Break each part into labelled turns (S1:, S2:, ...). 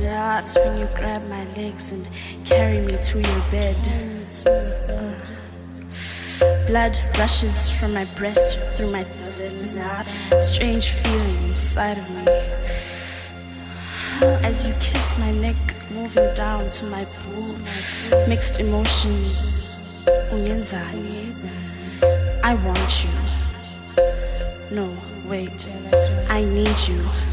S1: my when you grab my legs and carry me to your bed. Blood rushes from my breast through my throat. strange feeling inside of me. As you kiss my neck, moving down to my pool, mixed emotions. I want you. No, wait, I need you.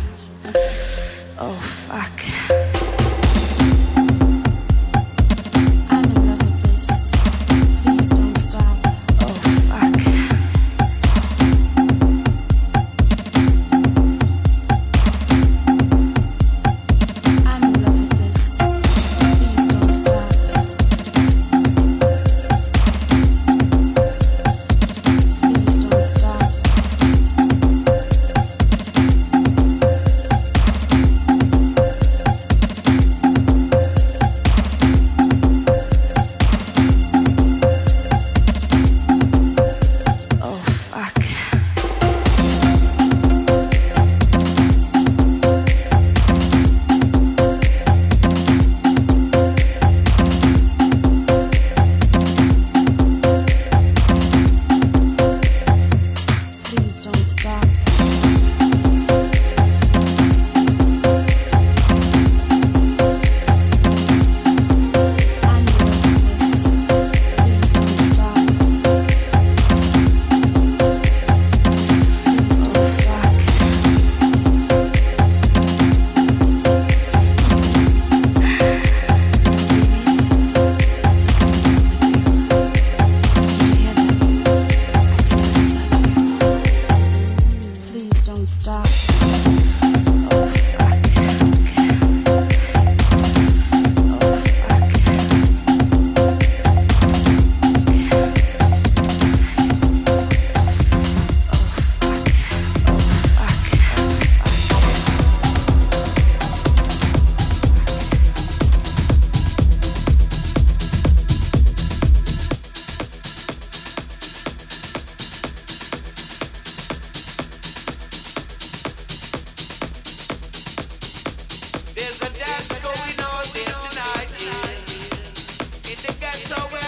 S2: always